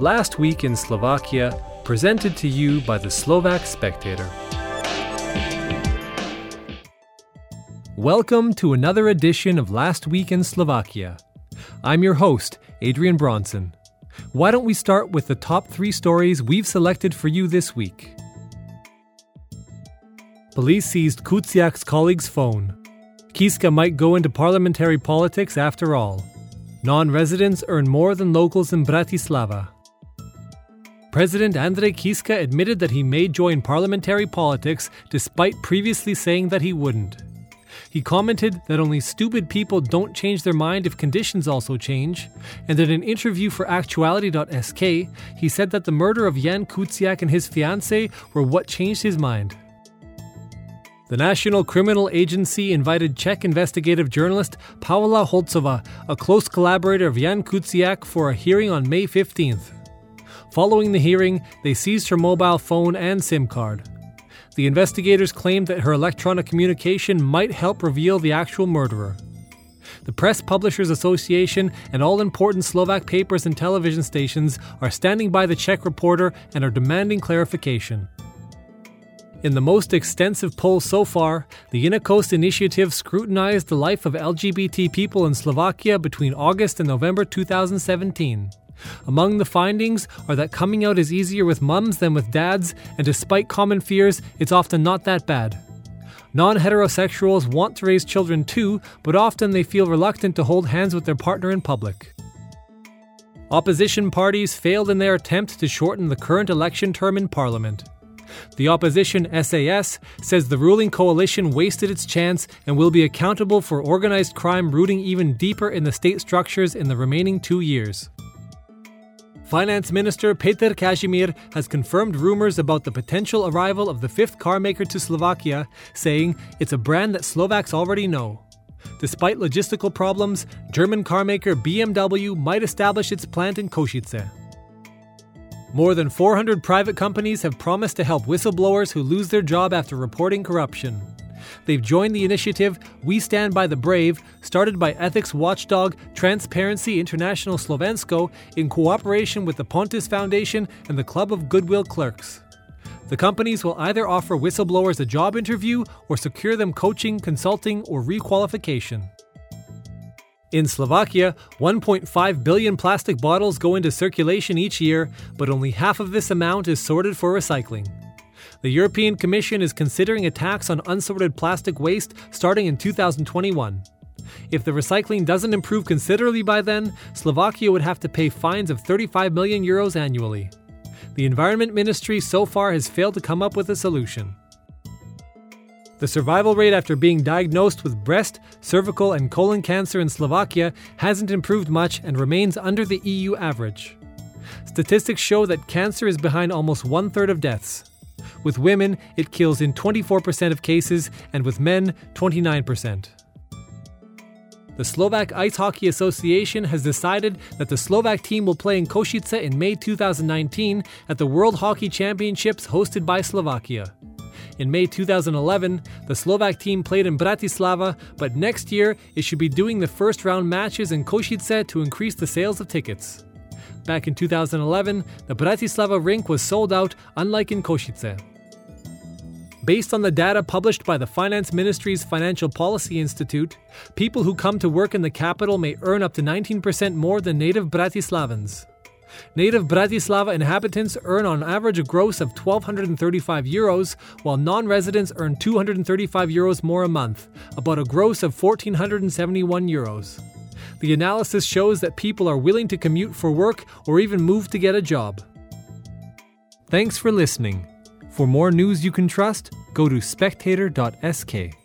Last Week in Slovakia, presented to you by the Slovak Spectator. Welcome to another edition of Last Week in Slovakia. I'm your host, Adrian Bronson. Why don't we start with the top three stories we've selected for you this week? Police seized Kuciak's colleague's phone. Kiska might go into parliamentary politics after all. Non residents earn more than locals in Bratislava. President Andrej Kiska admitted that he may join parliamentary politics despite previously saying that he wouldn't. He commented that only stupid people don't change their mind if conditions also change, and in an interview for Aktuality.sk, he said that the murder of Jan Kuciak and his fiancée were what changed his mind. The National Criminal Agency invited Czech investigative journalist Pavla Holcová, a close collaborator of Jan Kuciak, for a hearing on May 15th. Following the hearing, they seized her mobile phone and SIM card. The investigators claimed that her electronic communication might help reveal the actual murderer. The Press Publishers Association and all important Slovak papers and television stations are standing by the Czech reporter and are demanding clarification. In the most extensive poll so far, the Jinak initiative scrutinized the life of LGBT people in Slovakia between August and November 2017. Among the findings are that coming out is easier with mums than with dads, and despite common fears, it's often not that bad. Non heterosexuals want to raise children too, but often they feel reluctant to hold hands with their partner in public. Opposition parties failed in their attempt to shorten the current election term in Parliament. The opposition SAS says the ruling coalition wasted its chance and will be accountable for organized crime rooting even deeper in the state structures in the remaining two years. Finance Minister Peter Kažimír has confirmed rumors about the potential arrival of the fifth car maker to Slovakia, saying it's a brand that Slovaks already know. Despite logistical problems, German carmaker BMW might establish its plant in Košice. More than 400 private companies have promised to help whistleblowers who lose their job after reporting corruption. They've joined the initiative We Stand by the Brave, started by ethics watchdog Transparency International Slovensko in cooperation with the Pontis Foundation and the Club of Goodwill Clerks. The companies will either offer whistleblowers a job interview or secure them coaching, consulting, or requalification. In Slovakia, 1.5 billion plastic bottles go into circulation each year, but only half of this amount is sorted for recycling. The European Commission is considering a tax on unsorted plastic waste starting in 2021. If the recycling doesn't improve considerably by then, Slovakia would have to pay fines of 35 million euros annually. The Environment Ministry so far has failed to come up with a solution. The survival rate after being diagnosed with breast, cervical, and colon cancer in Slovakia hasn't improved much and remains under the EU average. Statistics show that cancer is behind almost one third of deaths. With women, it kills in 24% of cases, and with men, 29%. The Slovak Ice Hockey Association has decided that the Slovak team will play in Košice in May 2019 at the World Hockey Championships hosted by Slovakia. In May 2011, the Slovak team played in Bratislava, but next year it should be doing the first round matches in Košice to increase the sales of tickets. Back in 2011, the Bratislava rink was sold out, unlike in Košice. Based on the data published by the Finance Ministry's Financial Policy Institute, people who come to work in the capital may earn up to 19% more than native Bratislavans. Native Bratislava inhabitants earn on average a gross of 1,235 euros, while non residents earn 235 euros more a month, about a gross of 1,471 euros. The analysis shows that people are willing to commute for work or even move to get a job. Thanks for listening. For more news you can trust, go to spectator.sk.